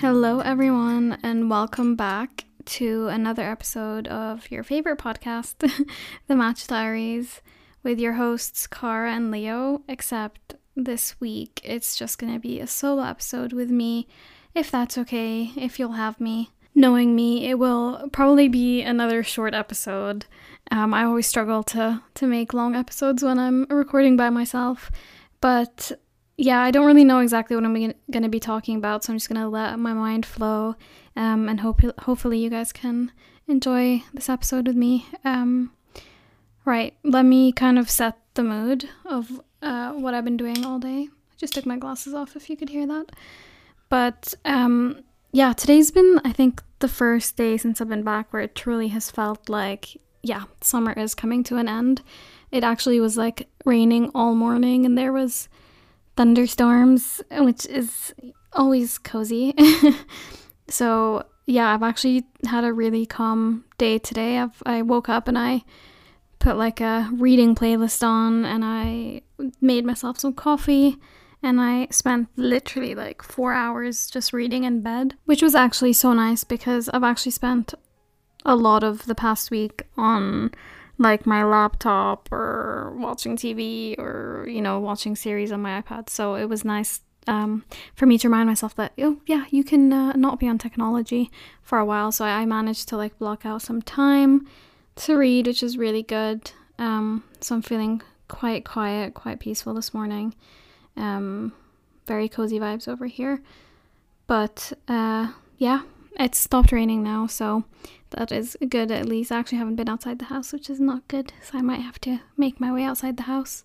Hello, everyone, and welcome back to another episode of your favorite podcast, The Matcha Diaries, with your hosts, Cara and Leo. Except this week, it's just going to be a solo episode with me, if that's okay, if you'll have me. Knowing me, it will probably be another short episode. Um, I always struggle to to make long episodes when I'm recording by myself, but yeah, I don't really know exactly what I'm going to be talking about, so I'm just going to let my mind flow um, and hope hopefully you guys can enjoy this episode with me. Um, right, let me kind of set the mood of uh, what I've been doing all day. I just took my glasses off if you could hear that. But um, yeah, today's been, I think, the first day since I've been back where it truly has felt like, yeah, summer is coming to an end. It actually was like raining all morning, and there was thunderstorms, which is always cozy. so yeah, I've actually had a really calm day today. I've I woke up and I put like a reading playlist on and I made myself some coffee and I spent literally like 4 hours just reading in bed, which was actually so nice because I've actually spent a lot of the past week on like my laptop or watching TV or you know watching series on my iPad. So it was nice um, for me to remind myself that oh yeah you can uh, not be on technology for a while. So I, I, managed to like block out some time to read, which is really good. Um, so I'm feeling quite quiet, quite peaceful this morning. Um, very cozy vibes over here. But uh, yeah, it's stopped raining now, so that is good at least. I actually haven't been outside the house, which is not good, so I might have to make my way outside the house.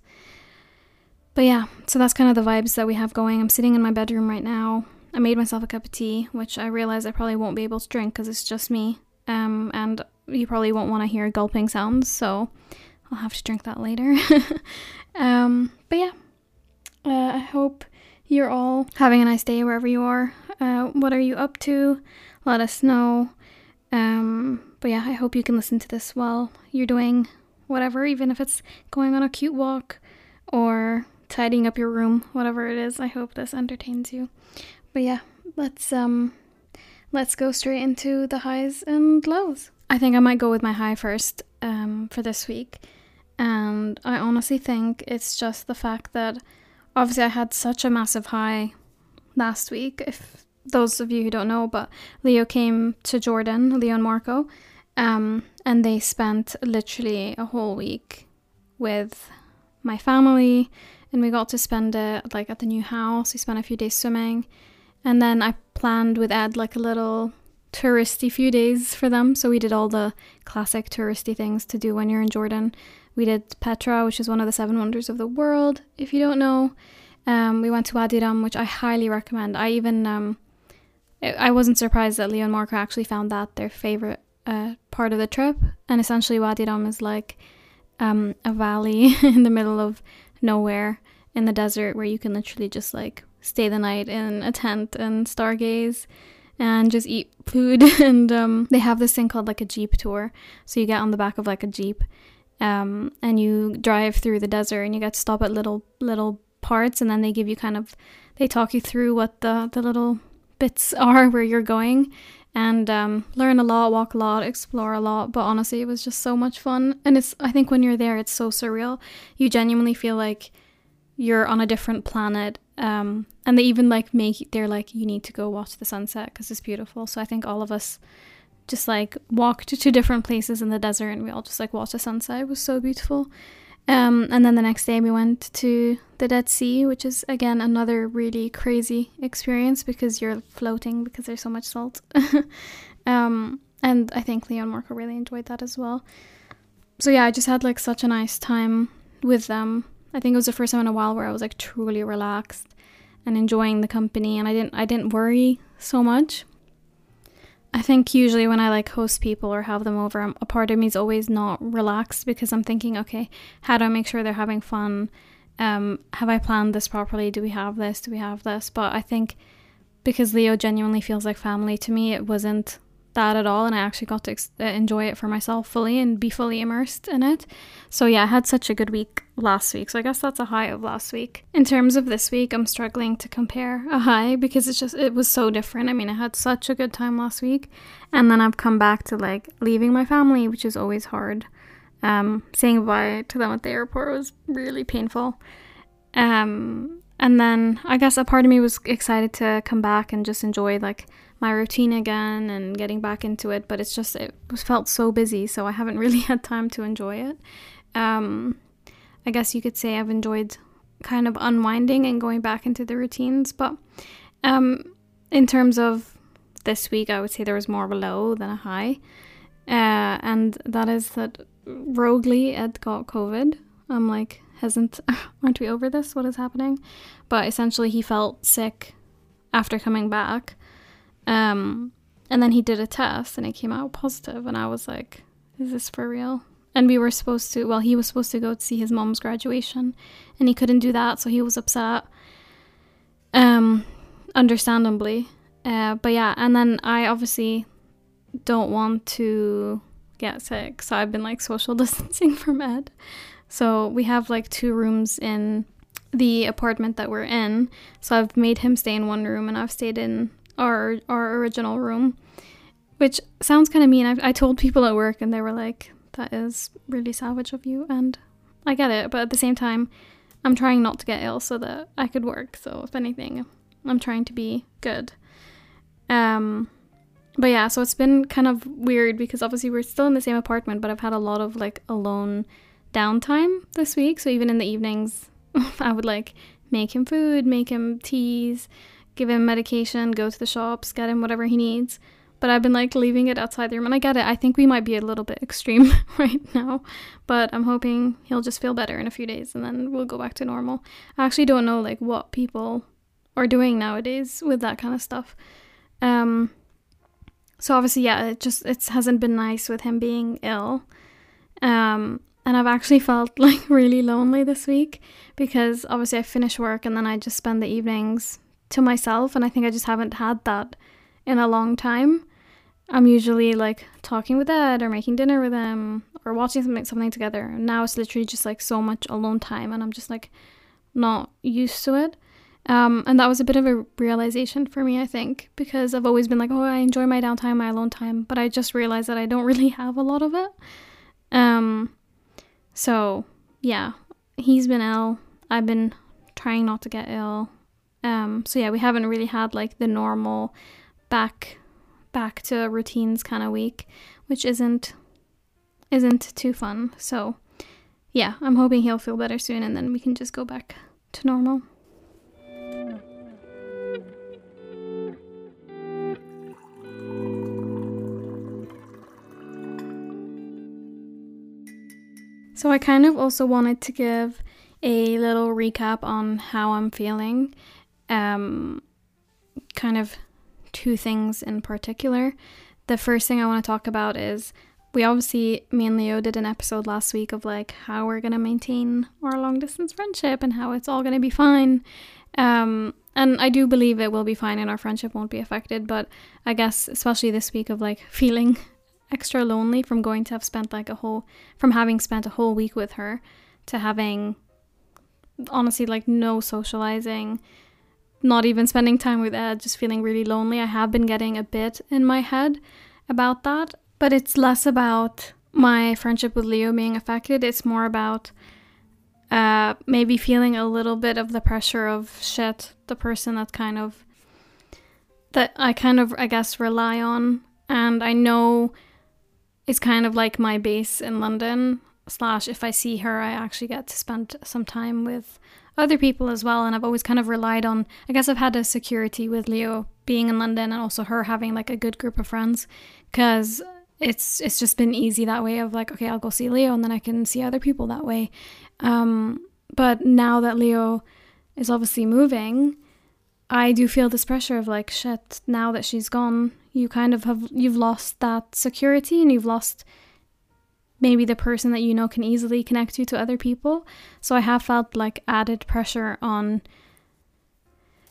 But yeah, so that's kind of the vibes that we have going. I'm sitting in my bedroom right now. I made myself a cup of tea, which I realize I probably won't be able to drink because it's just me. Um, and you probably won't want to hear gulping sounds, so I'll have to drink that later. um, but yeah, uh, I hope you're all having a nice day wherever you are. Uh, what are you up to? Let us know. Um, but yeah, I hope you can listen to this while you're doing whatever, even if it's going on a cute walk or tidying up your room, whatever it is. I hope this entertains you. But yeah, let's um let's go straight into the highs and lows. I think I might go with my high first um for this week. And I honestly think it's just the fact that obviously I had such a massive high last week. If those of you who don't know, but Leo came to Jordan, Leo and Marco, um, and they spent literally a whole week with my family, and we got to spend it like at the new house. We spent a few days swimming, and then I planned with Ed like a little touristy few days for them. So we did all the classic touristy things to do when you're in Jordan. We did Petra, which is one of the seven wonders of the world. If you don't know, um, we went to Wadi Rum, which I highly recommend. I even um, I wasn't surprised that Leo and Marco actually found that their favorite uh, part of the trip. And essentially, Wadi Rum is like um, a valley in the middle of nowhere in the desert where you can literally just like stay the night in a tent and stargaze and just eat food. and um, they have this thing called like a jeep tour. So you get on the back of like a jeep um, and you drive through the desert and you get to stop at little little parts and then they give you kind of they talk you through what the the little bits are where you're going and um, learn a lot, walk a lot, explore a lot. But honestly, it was just so much fun. And it's, I think when you're there, it's so surreal. You genuinely feel like you're on a different planet. Um, and they even like make, they're like, you need to go watch the sunset because it's beautiful. So I think all of us just like walked to different places in the desert and we all just like watched the sunset. It was so beautiful. Um, and then the next day we went to the Dead Sea, which is again another really crazy experience because you're floating because there's so much salt. um, and I think Leo and Marco really enjoyed that as well. So yeah, I just had like such a nice time with them. I think it was the first time in a while where I was like truly relaxed and enjoying the company and I didn't I didn't worry so much I think usually when I like host people or have them over, a part of me is always not relaxed because I'm thinking, okay, how do I make sure they're having fun? Um, have I planned this properly? Do we have this? Do we have this? But I think because Leo genuinely feels like family to me, it wasn't that at all and I actually got to ex- uh, enjoy it for myself fully and be fully immersed in it. So yeah, I had such a good week last week. So I guess that's a high of last week. In terms of this week, I'm struggling to compare a high because it's just it was so different. I mean, I had such a good time last week and then I've come back to like leaving my family, which is always hard. Um saying goodbye to them at the airport was really painful. Um and then I guess a part of me was excited to come back and just enjoy like my routine again and getting back into it, but it's just it felt so busy, so I haven't really had time to enjoy it. Um, I guess you could say I've enjoyed kind of unwinding and going back into the routines, but um, in terms of this week, I would say there was more of a low than a high, uh, and that is that Roguely Ed got COVID. I'm like, hasn't aren't we over this? What is happening? But essentially, he felt sick after coming back um, and then he did a test and it came out positive, and I was like, is this for real? And we were supposed to, well, he was supposed to go to see his mom's graduation, and he couldn't do that, so he was upset. Um, understandably. Uh, but yeah, and then I obviously don't want to get sick, so I've been like social distancing from Ed. So we have like two rooms in the apartment that we're in. So I've made him stay in one room and I've stayed in our our original room, which sounds kind of mean. I, I told people at work, and they were like, "That is really savage of you," and I get it, but at the same time, I'm trying not to get ill so that I could work. So if anything, I'm trying to be good. Um, but yeah, so it's been kind of weird because obviously we're still in the same apartment, but I've had a lot of like alone downtime this week. So even in the evenings, I would like make him food, make him teas, give him medication, go to the shops, get him whatever he needs. But I've been like leaving it outside the room, and I get it. I think we might be a little bit extreme right now, but I'm hoping he'll just feel better in a few days and then we'll go back to normal. I actually don't know like what people are doing nowadays with that kind of stuff. Um, so obviously, yeah, it just it hasn't been nice with him being ill. Um, and I've actually felt like really lonely this week because obviously I finish work and then I just spend the evenings to myself and I think I just haven't had that in a long time. I'm usually like talking with Ed or making dinner with him or watching something something together. Now it's literally just like so much alone time and I'm just like not used to it. Um, and that was a bit of a realization for me, I think, because I've always been like, oh, I enjoy my downtime, my alone time, but I just realized that I don't really have a lot of it. Um, so yeah, he's been ill. I've been trying not to get ill. Um, so yeah, we haven't really had like the normal back back to routines kind of week, which isn't isn't too fun. So yeah, I'm hoping he'll feel better soon and then we can just go back to normal. So I kind of also wanted to give a little recap on how I'm feeling um, kind of two things in particular. The first thing I want to talk about is we obviously, me and Leo did an episode last week of like how we're going to maintain our long distance friendship and how it's all going to be fine. Um, and I do believe it will be fine and our friendship won't be affected. But I guess, especially this week of like feeling extra lonely from going to have spent like a whole, from having spent a whole week with her to having honestly like no socializing not even spending time with Ed, just feeling really lonely. I have been getting a bit in my head about that, but it's less about my friendship with Leo being affected. It's more about uh, maybe feeling a little bit of the pressure of shit, the person that kind of that I kind of I guess rely on, and I know is kind of like my base in London. Slash, if I see her, I actually get to spend some time with other people as well. And I've always kind of relied on, I guess I've had a security with Leo being in London and also her having like a good group of friends because it's it's just been easy that way of like okay I'll go see Leo and then I can see other people that way um but now that Leo is obviously moving I do feel this pressure of like shit now that she's gone you kind of have you've lost that security and you've lost maybe the person that you know can easily connect you to other people. So I have felt like added pressure on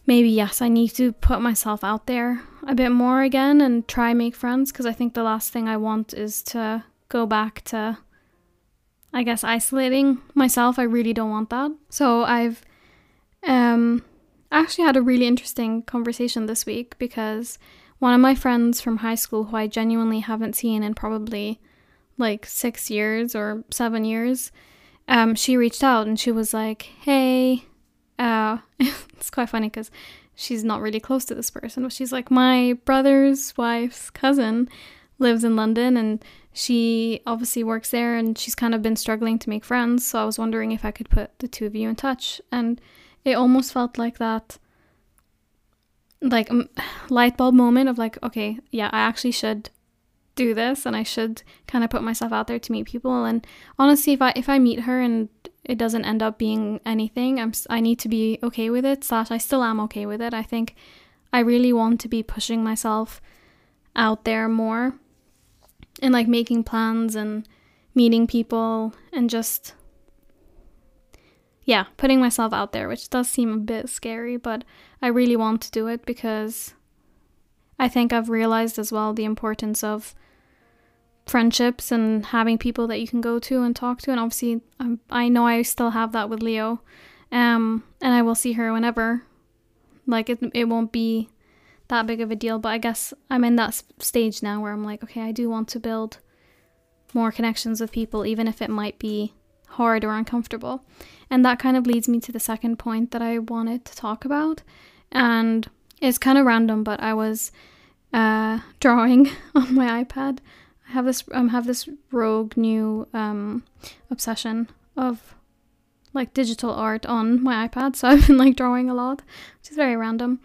maybe, yes, I need to put myself out there a bit more again and try make friends because I think the last thing I want is to go back to I guess isolating myself. I really don't want that. So I've um actually had a really interesting conversation this week because one of my friends from high school who I genuinely haven't seen in probably like 6 years or 7 years um she reached out and she was like, "Hey, uh it's quite funny cuz she's not really close to this person, but she's like my brother's wife's cousin lives in London and she obviously works there and she's kind of been struggling to make friends. So I was wondering if I could put the two of you in touch. And it almost felt like that, like um, light bulb moment of like, okay, yeah, I actually should do this and I should kind of put myself out there to meet people. And honestly, if I if I meet her and it doesn't end up being anything, I'm I need to be okay with it. Slash, I still am okay with it. I think I really want to be pushing myself out there more and like making plans and meeting people and just yeah, putting myself out there, which does seem a bit scary, but I really want to do it because I think I've realized as well the importance of friendships and having people that you can go to and talk to. And obviously, I'm, I know I still have that with Leo, um, and I will see her whenever. Like it, it won't be that big of a deal. But I guess I'm in that stage now where I'm like, okay, I do want to build more connections with people, even if it might be hard or uncomfortable. And that kind of leads me to the second point that I wanted to talk about. And it's kind of random, but I was uh, drawing on my iPad. Have this um have this rogue new um obsession of like digital art on my iPad, so I've been like drawing a lot, which is very random.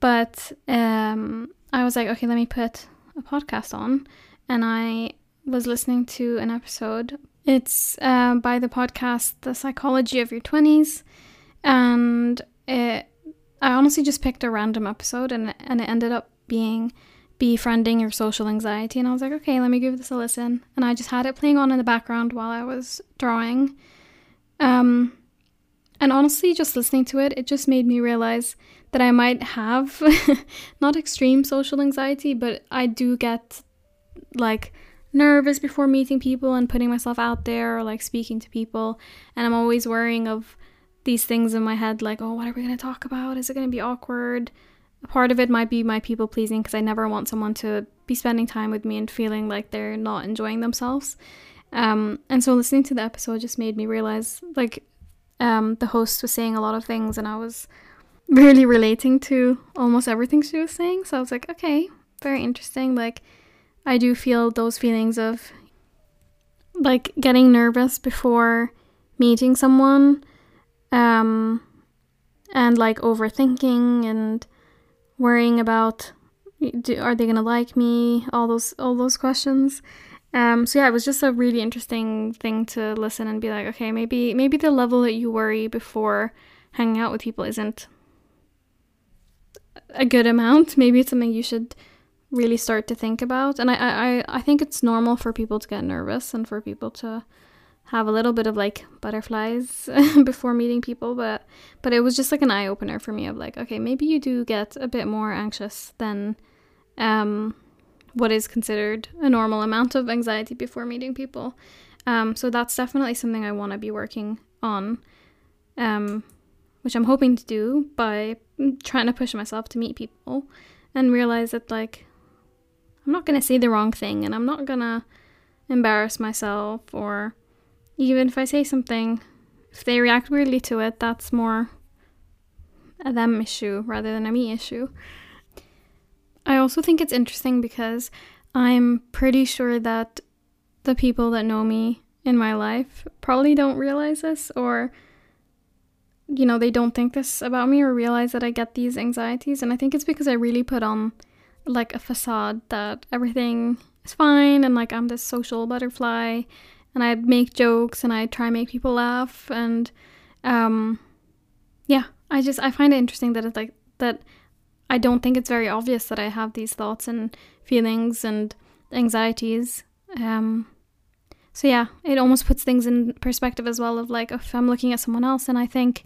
But um, I was like, okay, let me put a podcast on. And I was listening to an episode. It's uh, by the podcast The Psychology of Your 20s. And it, I honestly just picked a random episode and, and it ended up being befriending your social anxiety. And I was like, okay, let me give this a listen. And I just had it playing on in the background while I was drawing. Um, and honestly, just listening to it, it just made me realize that I might have not extreme social anxiety, but I do get like nervous before meeting people and putting myself out there or like speaking to people. And I'm always worrying of these things in my head like, oh, what are we going to talk about? Is it going to be awkward? Part of it might be my people pleasing because I never want someone to be spending time with me and feeling like they're not enjoying themselves. Um, and so listening to the episode just made me realize like um, the host was saying a lot of things and I was really relating to almost everything she was saying. So I was like, okay, very interesting. Like, I do feel those feelings of like getting nervous before meeting someone um and like overthinking and worrying about do, are they to like me all those all those questions um so yeah it was just a really interesting thing to listen and be like okay maybe maybe the level that you worry before hanging out with people isn't a good amount. Maybe it's something you should really start to think about. And I, I, I think it's normal for people to get nervous and for people to have a little bit of like butterflies before meeting people but but it was just like an eye opener for me of like okay maybe you do get a bit more anxious than um what is considered a normal amount of anxiety before meeting people. Um so that's definitely something I want to be working on um which I'm hoping to do by trying to push myself to meet people and realize that, like, I'm not going to say the wrong thing and I'm not going to embarrass myself, or even if I say something, if they react weirdly to it, that's more a them issue rather than a me issue. I also think it's interesting because I'm pretty sure that the people that know me in my life probably don't realize this or you know, they don't think this about me or realize that I get these anxieties. And I think it's because I really put on like a facade that everything is fine and like I'm this social butterfly and I make jokes and I try and make people laugh and um yeah, I just I find it interesting that it's like that I don't think it's very obvious that I have these thoughts and feelings and anxieties. Um so yeah, it almost puts things in perspective as well of like if I'm looking at someone else and I think,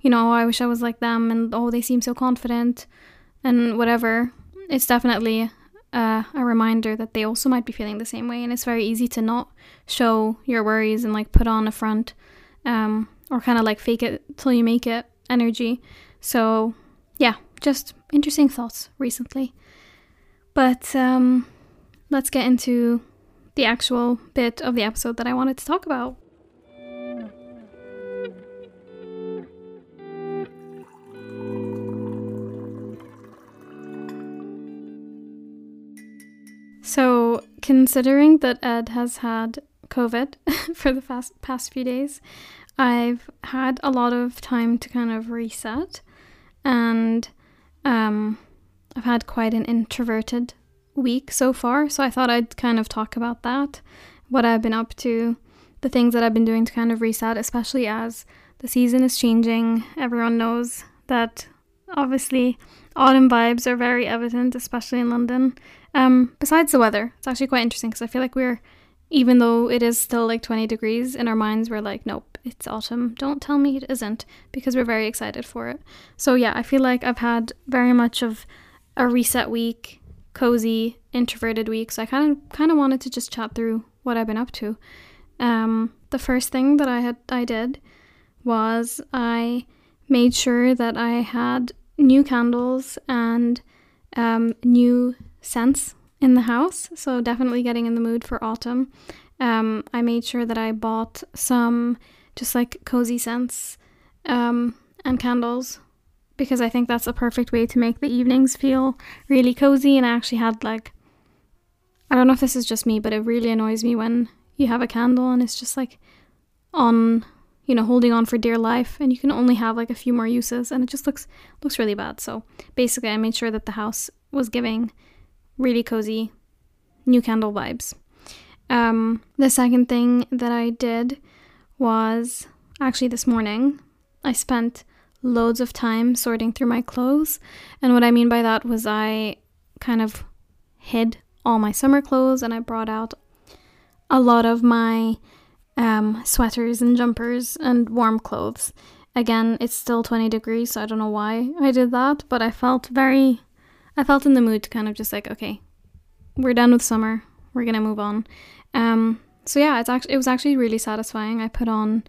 you know, oh, I wish I was like them and oh they seem so confident and whatever. it's definitely uh, a reminder that they also might be feeling the same way. And it's very easy to not show your worries and like put on a front um, or kind of like fake it till you make it energy. So, yeah, just interesting thoughts recently. But um, let's get into the actual bit of the episode that I wanted to talk about. Considering that Ed has had COVID for the past, past few days, I've had a lot of time to kind of reset, and um, I've had quite an introverted week so far. So I thought I'd kind of talk about that, what I've been up to, the things that I've been doing to kind of reset, especially as the season is changing. Everyone knows that obviously autumn vibes are very evident, especially in London. Um, besides the weather, it's actually quite interesting because I feel like we're, even though it is still like 20 degrees, in our minds we're like, nope, it's autumn. Don't tell me it isn't because we're very excited for it. So yeah, I feel like I've had very much of a reset week, cozy, introverted week. So I kind of kind of wanted to just chat through what I've been up to. Um, the first thing that I had I did was I made sure that I had new candles and um, new scents in the house. So definitely getting in the mood for autumn. Um, I made sure that I bought some just like cozy scents um, and candles because I think that's a perfect way to make the evenings feel really cozy. And I actually had like, I don't know if this is just me, but it really annoys me when you have a candle and it's just like on you know holding on for dear life and you can only have like a few more uses and it just looks looks really bad so basically i made sure that the house was giving really cozy new candle vibes. Um, the second thing that I did was actually this morning, I spent loads of time sorting through my clothes. And what I mean by that was I kind of hid all my summer clothes and I brought out a lot of my um, sweaters and jumpers and warm clothes. Again, it's still 20 degrees, so I don't know why I did that, but I felt very I felt in the mood to kind of just like, okay, we're done with summer. We're gonna move on. Um, so yeah, it's actually it was actually really satisfying. I put on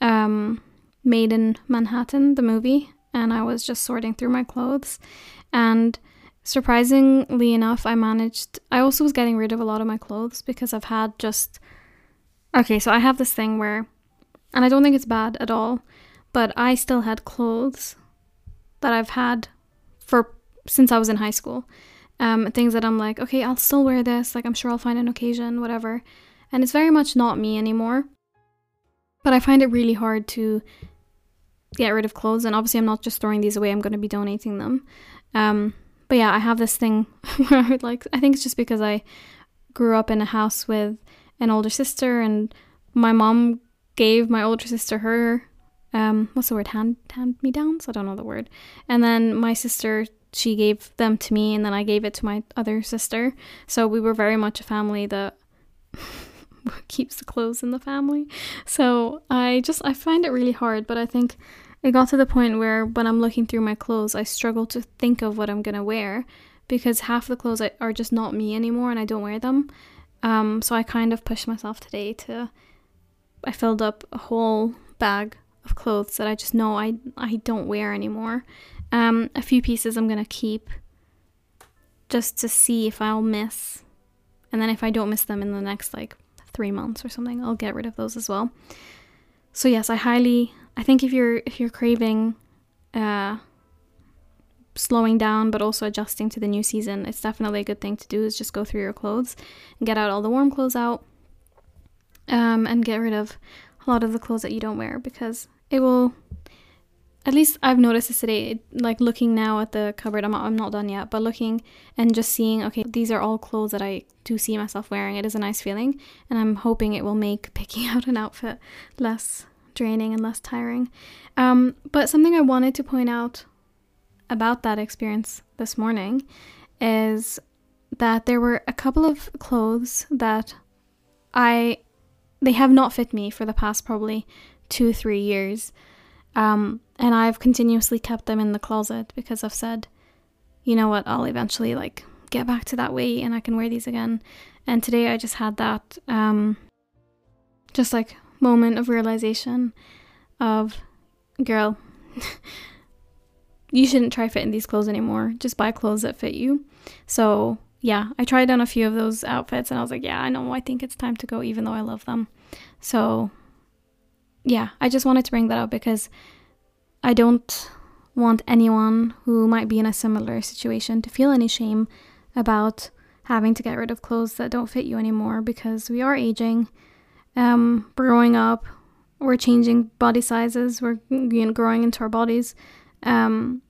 um, Maid in Manhattan, the movie, and I was just sorting through my clothes, and surprisingly enough, I managed. I also was getting rid of a lot of my clothes because I've had just. Okay, so I have this thing where, and I don't think it's bad at all, but I still had clothes that I've had for since I was in high school. Um, things that I'm like, okay, I'll still wear this. Like, I'm sure I'll find an occasion, whatever. And it's very much not me anymore. But I find it really hard to get rid of clothes. And obviously, I'm not just throwing these away, I'm going to be donating them. Um, but yeah, I have this thing where I would like, I think it's just because I grew up in a house with an older sister, and my mom gave my older sister her um what's the word hand hand me downs i don't know the word and then my sister she gave them to me and then I gave it to my other sister. So we were very much a family that keeps the clothes in the family. So I just I find it really hard, but I think it got to the point where when I'm looking through my clothes, I struggle to think of what I'm gonna wear because half the clothes are just not me anymore and I don't wear them. Um, so I kind of pushed myself today to. I filled up a whole bag of clothes that I just know I I don't wear anymore, um, a few pieces I'm gonna keep just to see if I'll miss, and then if I don't miss them in the next like three months or something, I'll get rid of those as well. So yes, I highly I think if you're if you're craving uh slowing down but also adjusting to the new season, it's definitely a good thing to do is just go through your clothes and get out all the warm clothes out. Um, and get rid of a lot of the clothes that you don't wear because it will at least I've noticed this today, like looking now at the cupboard. I'm I'm not done yet, but looking and just seeing, okay, these are all clothes that I do see myself wearing. It is a nice feeling, and I'm hoping it will make picking out an outfit less draining and less tiring. Um, but something I wanted to point out about that experience this morning is that there were a couple of clothes that I they have not fit me for the past probably two three years um, and I've continuously kept them in the closet because I've said, you know what, I'll eventually like get back to that weight and I can wear these again. And today I just had that um just like moment of realization of girl you shouldn't try fitting these clothes anymore. Just buy clothes that fit you. So yeah, I tried on a few of those outfits and I was like, yeah, I know, I think it's time to go, even though I love them. So yeah, I just wanted to bring that up because I don't want anyone who might be in a similar situation to feel any shame about having to get rid of clothes that don't fit you anymore because we are aging, um, growing up, we're changing body sizes, we're you know, growing into our bodies. Um,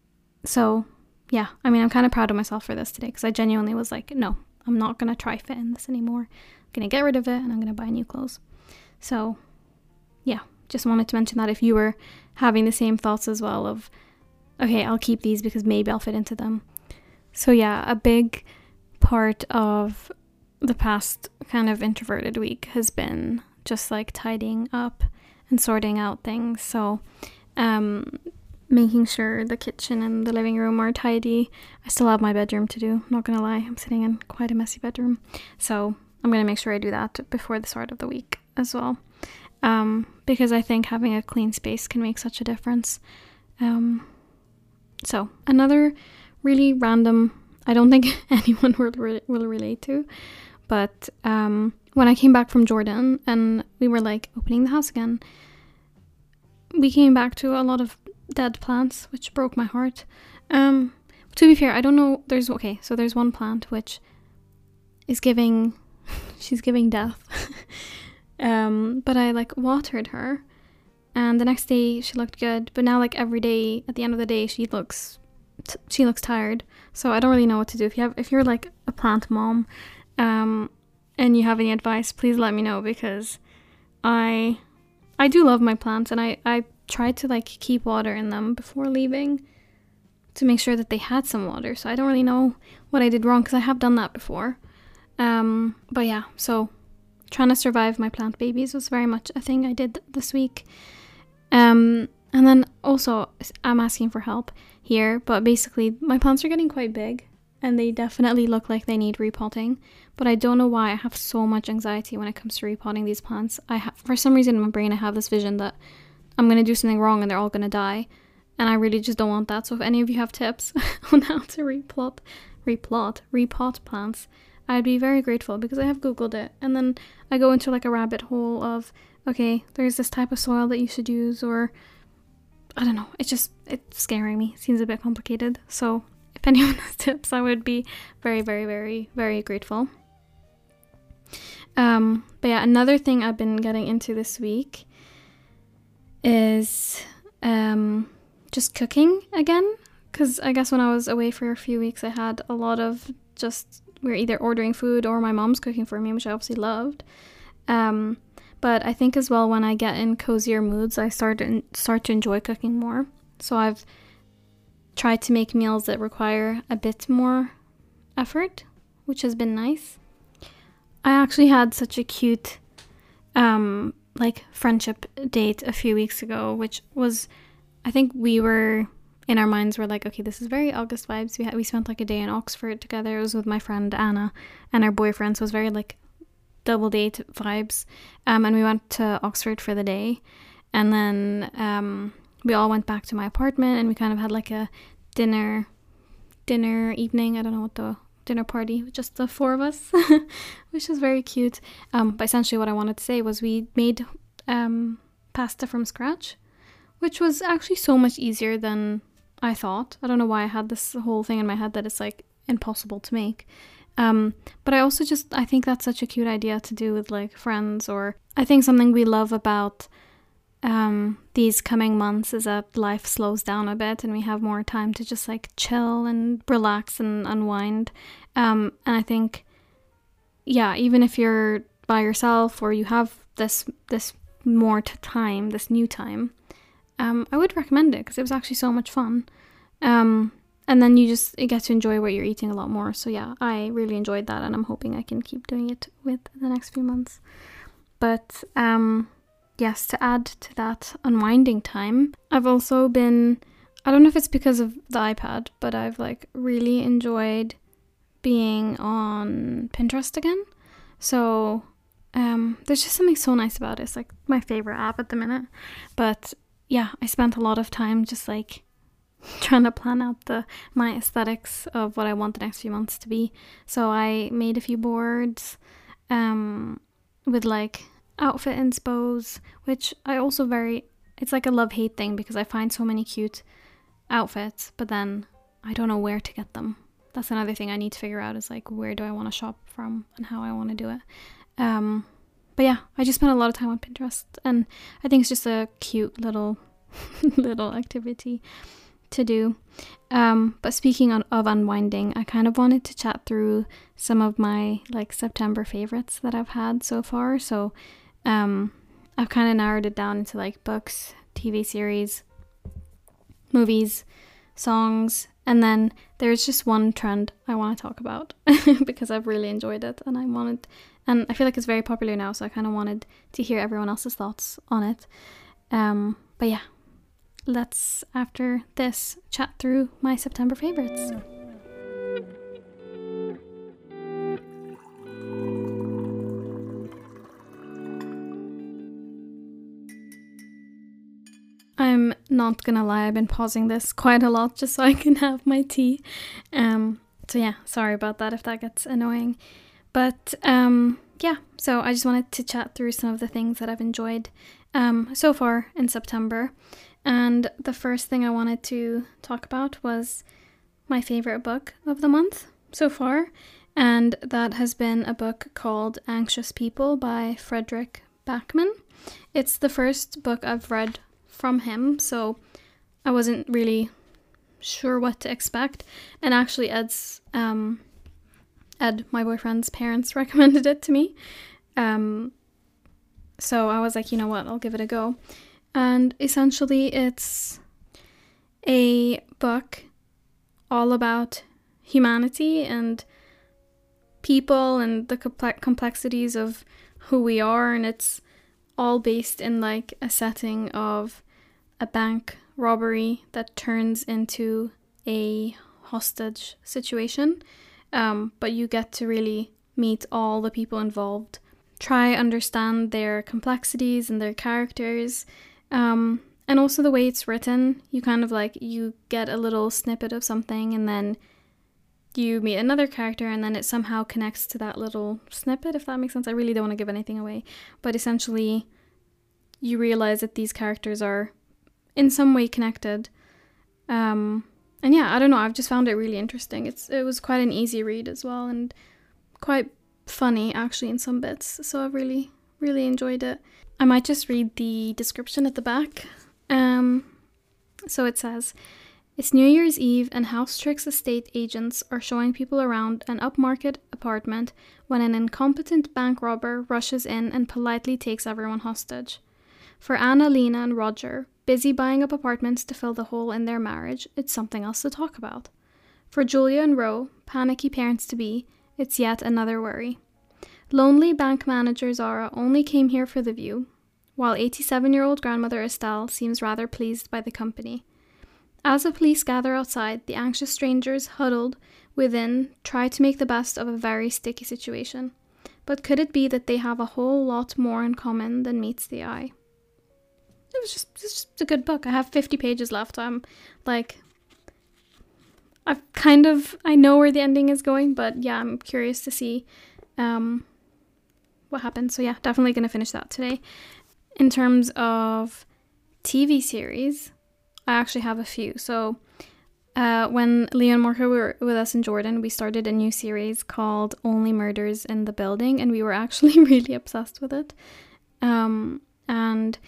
so yeah, I mean, I'm kind of proud of myself for this today because I genuinely was like, no, I'm not gonna try fit in this anymore. I'm gonna get rid of it and I'm gonna buy new clothes. So yeah, just wanted to mention that if you were having the same thoughts as well of, okay, I'll keep these because maybe I'll fit into them. So yeah, a big part of the past kind of introverted week has been just like tidying up and sorting out things. So, um, making sure the kitchen and the living room are tidy. I still have my bedroom to do, I'm not gonna lie. I'm sitting in quite a messy bedroom. So, I'm gonna make sure I do that before the start of the week as well. Um, because I think having a clean space can make such a difference. Um, so, another really random, I don't think anyone will, re- will relate to, but um, when I came back from Jordan and we were like opening the house again, we came back to a lot of dead plants, which broke my heart. Um, to be fair, I don't know. There's okay, so there's one plant which is giving, she's giving death. um, but I like watered her, and the next day she looked good. But now, like every day, at the end of the day, she looks, t- she looks tired. So I don't really know what to do. If you have, if you're like a plant mom, um, and you have any advice, please let me know because I I do love my plants and I I tried to like keep water in them before leaving to make sure that they had some water. So I don't really know what I did wrong because I have done that before. Um, but yeah, so trying to survive my plant babies was very much a thing I did this week. Um, and then also I'm asking for help here, but basically my plants are getting quite big and they definitely look like they need repotting. But I don't know why I have so much anxiety when it comes to repotting these plants. I have, for some reason in my brain, I have this vision that I'm gonna do something wrong and they're all gonna die, and I really just don't want that. So if any of you have tips on how to replot, replot, repot plants, I'd be very grateful because I have googled it, and then I go into like a rabbit hole of okay, there's this type of soil that you should use, or I don't know. It's just it's scaring me. It seems a bit complicated. So if anyone has tips, I would be very, very, very, very grateful. Um, but yeah, another thing I've been getting into this week is um, just cooking again. Because I guess when I was away for a few weeks, I had a lot of just we are either ordering food or my mom's cooking for me, which I obviously loved. Um, but I think as well when I get in cozier moods, I start to start to enjoy cooking more. So I've tried to make meals that require a bit more effort, which has been nice. I actually had such a cute um like friendship date a few weeks ago, which was I think we were in our minds were like, okay, this is very August vibes. We had, we spent like a day in Oxford together. It was with my friend Anna and our boyfriend, so it was very like double date vibes. Um, and we went to Oxford for the day, and then um, we all went back to my apartment, and we kind of had like a dinner, dinner evening. I don't know what the dinner party with just the four of us, which was very cute. Um, but essentially, what I wanted to say was we made um, pasta from scratch, which was actually so much easier than I thought. I don't know why I had this whole thing in my head that it's like impossible to make. Um, but I also just I think that's such a cute idea to do with like friends or I think something we love about um, these coming months is that life slows down a bit and we have more time to just like chill and relax and unwind. Um, and I think, yeah, even if you're by yourself or you have this this more time, this new time, um, I would recommend it because it was actually so much fun. Um, and then you just get to enjoy what you're eating a lot more. So yeah, I really enjoyed that, and I'm hoping I can keep doing it with the next few months. But um, yes, to add to that unwinding time, I've also been I don't know if it's because of the iPad, but I've like really enjoyed being on Pinterest again. So um, there's just something so nice about it. It's like my favorite app at the minute. But yeah, I spent a lot of time just like trying to plan out the my aesthetics of what I want the next few months to be. So I made a few boards um, with like outfit inspos, which I also very it's like a love hate thing because I find so many cute outfits, but then I don't know where to get them. That's another thing I need to figure out is like where do I want to shop from and how I want to do it. Um, but yeah, I just spent a lot of time on Pinterest, and I think it's just a cute little little activity to do. Um, but speaking on, of unwinding, I kind of wanted to chat through some of my like September favorites that I've had so far. So um, I've kind of narrowed it down into like books, TV series, movies, songs, and then there's just one trend I want to talk about because I've really enjoyed it and I wanted, and I feel like it's very popular now, so I kind of wanted to hear everyone else's thoughts on it. Um, but yeah, let's after this chat through my September favorites. Not gonna lie, I've been pausing this quite a lot just so I can have my tea. Um, so yeah, sorry about that if that gets annoying. But um, yeah, so I just wanted to chat through some of the things that I've enjoyed um, so far in September. And the first thing I wanted to talk about was my favorite book of the month so far. And that has been a book called Anxious People by Fredrik Backman. It's the first book I've read from him, so I wasn't really sure what to expect. And actually, Ed's um, Ed, my boyfriend's parents, recommended it to me. Um, so I was like, you know what, I'll give it a go. And essentially, it's a book all about humanity and people and the complexities of who we are. And it's all based in like a setting of a bank robbery that turns into a hostage situation. Um, but you get to really meet all the people involved, try understand their complexities and their characters. Um, and also the way it's written, you kind of like you get a little snippet of something and then you meet another character and then it somehow connects to that little snippet if that makes sense. I really don't want to give anything away, but essentially you realize that these characters are in some way connected. Um, and yeah, I don't know. I've just found it really interesting. It's it was quite an easy read as well, and quite funny actually in some bits. So I really really enjoyed it. I might just read the description at the back. Um, so it says. It's New Year's Eve, and House Trick's estate agents are showing people around an upmarket apartment when an incompetent bank robber rushes in and politely takes everyone hostage. For Anna, Lena, and Roger, busy buying up apartments to fill the hole in their marriage, it's something else to talk about. For Julia and Ro, panicky parents to be, it's yet another worry. Lonely bank manager Zara only came here for the view, while 87 year old grandmother Estelle seems rather pleased by the company. As the police gather outside, the anxious strangers huddled within try to make the best of a very sticky situation. But could it be that they have a whole lot more in common than meets the eye? It was just, just a good book. I have 50 pages left. I'm like, I've kind of, I know where the ending is going, but yeah, I'm curious to see um, what happens. So yeah, definitely going to finish that today. In terms of TV series, I actually have a few. So uh, when Leo and Marco were with us in Jordan, we started a new series called Only Murders in the Building, and we were actually really obsessed with it. Um, and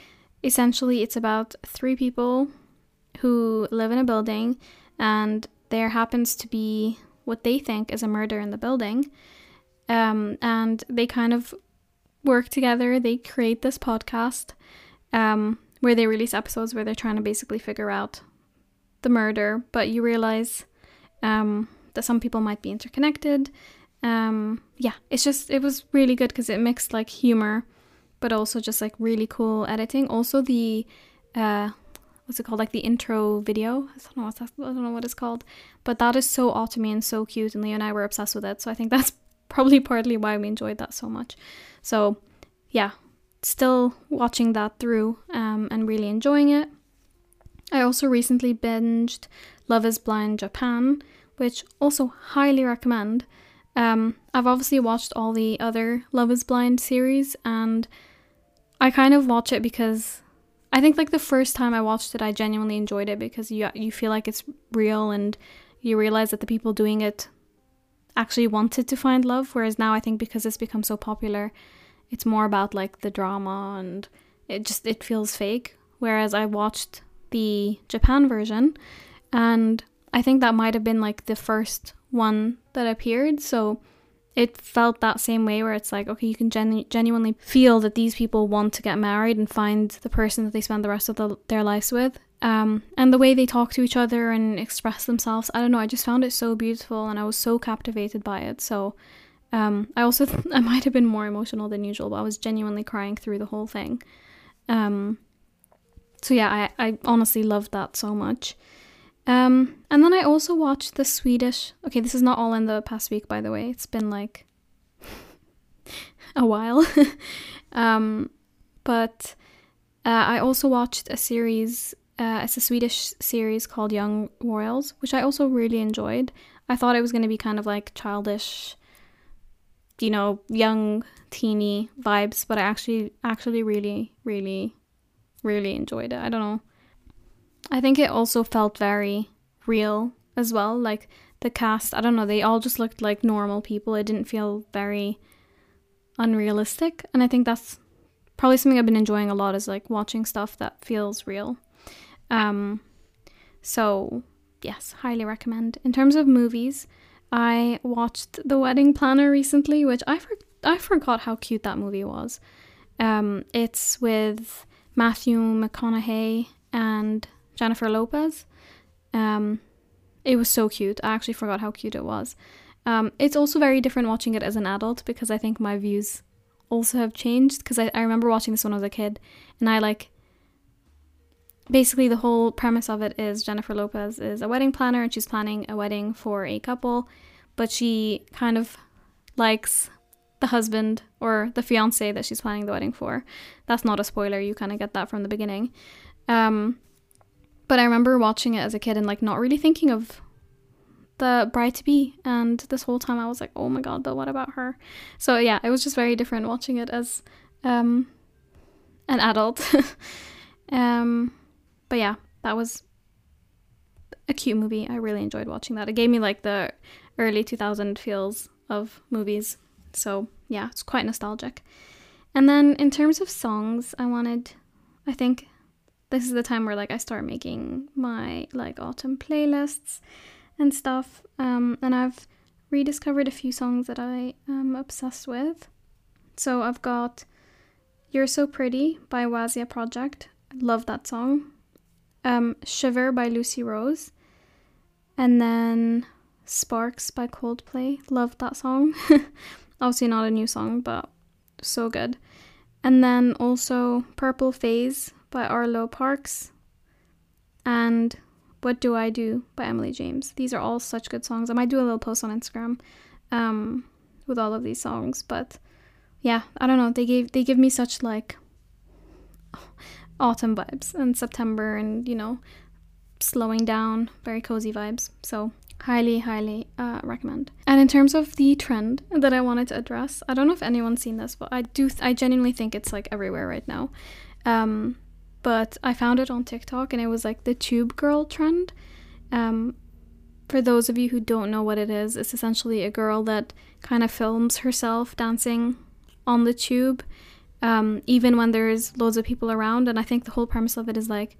essentially it's about three people who live in a building and there happens to be what they think is a murder in the building. Um, and they kind of work together. They create this podcast um, where they release episodes where they're trying to basically figure out the murder. But you realize um, that some people might be interconnected. Um, yeah it's just it was really good because it mixed like humor but also just like really cool editing. Also, the uh, what's it called? Like the intro video. I don't know what's that, I don't know what it's called. But that is so autumny and so cute and Leo and I were obsessed with it. So I think that's probably partly why we enjoyed that so much. So yeah still watching that through um, and really enjoying it. I also recently binged Love is Blind Japan which also highly recommend. Um, I've obviously watched all the other Love is Blind series and I kind of watch it because I think like the first time I watched it, I genuinely enjoyed it because you you feel like it's real and you realize that the people doing it actually wanted to find love. Whereas now I think because it's become so popular, it's more about like the drama and it just it feels fake. Whereas I watched the Japan version, and I think that might have been like the first one that appeared. So it felt that same way where it's like okay you can genu- genuinely feel that these people want to get married and find the person that they spend the rest of the, their lives with. Um, and the way they talk to each other and express themselves i don't know i just found it so beautiful and i was so captivated by it. So um, i also th- i might have been more emotional than usual but i was genuinely crying through the whole thing. Um, so yeah I, I honestly loved that so much um, and then I also watched the Swedish. Okay, this is not all in the past week, by the way. It's been like a while. um, but uh, I also watched a series. Uh, it's a Swedish series called Young Royals, which I also really enjoyed. I thought it was going to be kind of like childish, you know, young teeny vibes, but I actually actually really really really enjoyed it. I don't know. I think it also felt very real as well. Like the cast, I don't know, they all just looked like normal people. It didn't feel very unrealistic. And I think that's probably something I've been enjoying a lot is like watching stuff that feels real. Um so yes, highly recommend. In terms of movies, I watched The Wedding Planner recently, which I for- I forgot how cute that movie was. Um, it's with Matthew McConaughey and Jennifer Lopez. Um, it was so cute. I actually forgot how cute it was. Um, it's also very different watching it as an adult because I think my views also have changed. Because I, I remember watching this when I was a kid, and I like basically the whole premise of it is Jennifer Lopez is a wedding planner and she's planning a wedding for a couple, but she kind of likes the husband or the fiance that she's planning the wedding for. That's not a spoiler, you kind of get that from the beginning. Um, but I remember watching it as a kid and like not really thinking of the bride to be. And this whole time I was like, oh my god, but what about her? So yeah, it was just very different watching it as um, an adult. um, but yeah, that was a cute movie. I really enjoyed watching that. It gave me like the early 2000 feels of movies. So yeah, it's quite nostalgic. And then in terms of songs, I wanted, I think this is the time where like I start making my like autumn playlists and stuff. Um, and I've rediscovered a few songs that I am obsessed with. So I've got You're So Pretty by Wasia Project. I Love that song. Um, Shiver by Lucy Rose. And then Sparks by Coldplay. Love that song. Obviously not a new song, but so good. And then also Purple Phase by Arlo Parks and What Do I Do by Emily James. These are all such good songs. I might do a little post on Instagram um, with all of these songs, but yeah, I don't know. They gave they give me such like autumn vibes and September and you know slowing down, very cozy vibes. So highly highly uh, recommend and in terms of the trend that i wanted to address i don't know if anyone's seen this but i do th- i genuinely think it's like everywhere right now um but I found it on TikTok and it was like the tube girl trend. Um, for those of you who don't know what it is, it's essentially a girl that kind of films herself dancing on the tube, um, even when there's loads of people around. And I think the whole premise of it is like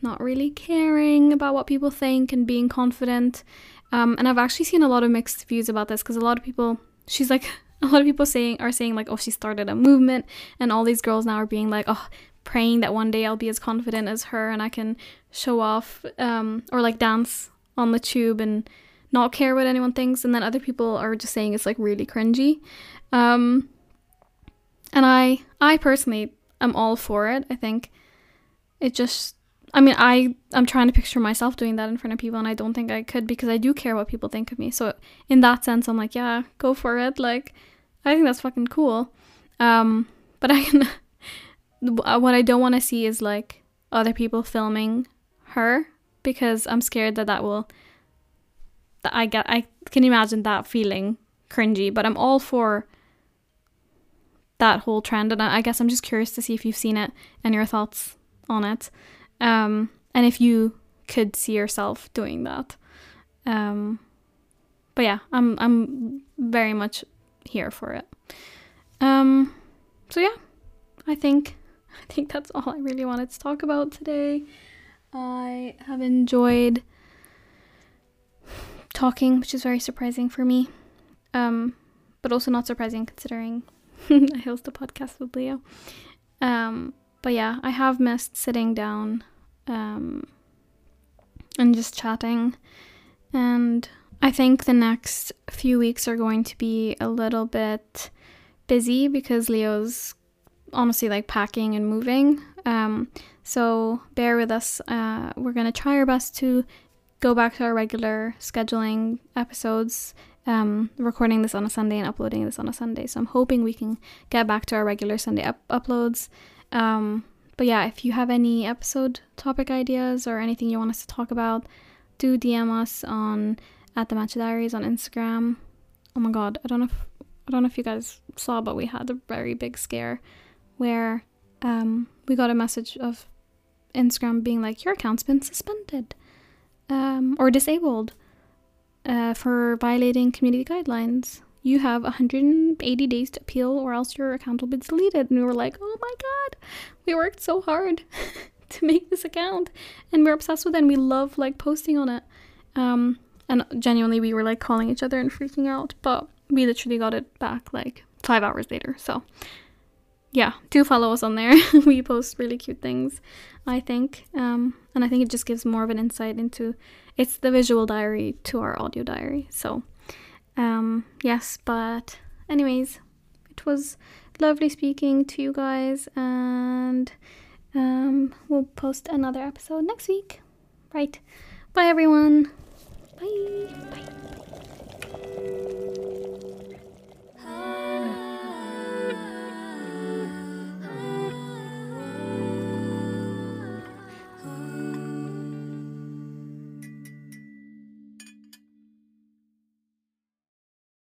not really caring about what people think and being confident. Um, and I've actually seen a lot of mixed views about this because a lot of people, she's like, a lot of people saying are saying like, oh, she started a movement, and all these girls now are being like, oh, praying that one day I'll be as confident as her and I can show off um, or like dance on the tube and not care what anyone thinks. And then other people are just saying it's like really cringy. Um, and I, I personally am all for it. I think it just, I mean, I I'm trying to picture myself doing that in front of people, and I don't think I could because I do care what people think of me. So in that sense, I'm like, yeah, go for it. Like, I think that's fucking cool. Um, but I can. what I don't want to see is like other people filming her because I'm scared that that will. That I get. I can imagine that feeling cringy, but I'm all for that whole trend, and I guess I'm just curious to see if you've seen it and your thoughts on it. Um, and if you could see yourself doing that. Um, but yeah, I'm I'm very much here for it. Um, so yeah, I think I think that's all I really wanted to talk about today. I have enjoyed talking, which is very surprising for me. Um, but also not surprising considering I host a podcast with Leo. Um, but yeah, I have missed sitting down um, and just chatting. And I think the next few weeks are going to be a little bit busy because Leo's honestly like packing and moving. Um, so bear with us. Uh, we're going to try our best to go back to our regular scheduling episodes, um, recording this on a Sunday and uploading this on a Sunday. So I'm hoping we can get back to our regular Sunday up- uploads. Um, but yeah, if you have any episode topic ideas or anything you want us to talk about, do DM us on at the Matcha Diaries on Instagram. Oh my god, I don't know if I don't know if you guys saw, but we had a very big scare where um, we got a message of Instagram being like, Your account's been suspended um, or disabled uh, for violating community guidelines you have 180 days to appeal or else your account will be deleted. And we were like, oh my god, we worked so hard to make this account and we're obsessed with it and we love like posting on it. Um, and genuinely, we were like calling each other and freaking out, but we literally got it back like five hours later. So, yeah, do follow us on there. we post really cute things, I think. Um, and I think it just gives more of an insight into it's the visual diary to our audio diary. So, um, yes, but anyways, it was lovely speaking to you guys, and um, we'll post another episode next week. Right. Bye, everyone. Bye. Bye.